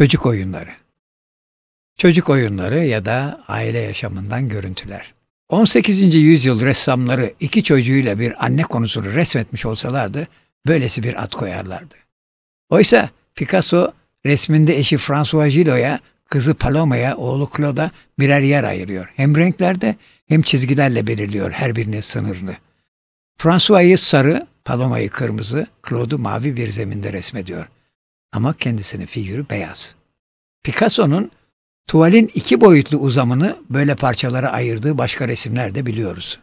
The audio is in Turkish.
Çocuk oyunları. Çocuk oyunları ya da aile yaşamından görüntüler. 18. yüzyıl ressamları iki çocuğuyla bir anne konusunu resmetmiş olsalardı böylesi bir ad koyarlardı. Oysa Picasso resminde eşi François Gillot'a, kızı Paloma'ya, oğlu Claude'a birer yer ayırıyor. Hem renklerde hem çizgilerle belirliyor her birinin sınırını. François'yı sarı, Paloma'yı kırmızı, Claude'u mavi bir zeminde resmediyor. Ama kendisinin figürü beyaz. Picasso'nun tuvalin iki boyutlu uzamını böyle parçalara ayırdığı başka resimler de biliyoruz.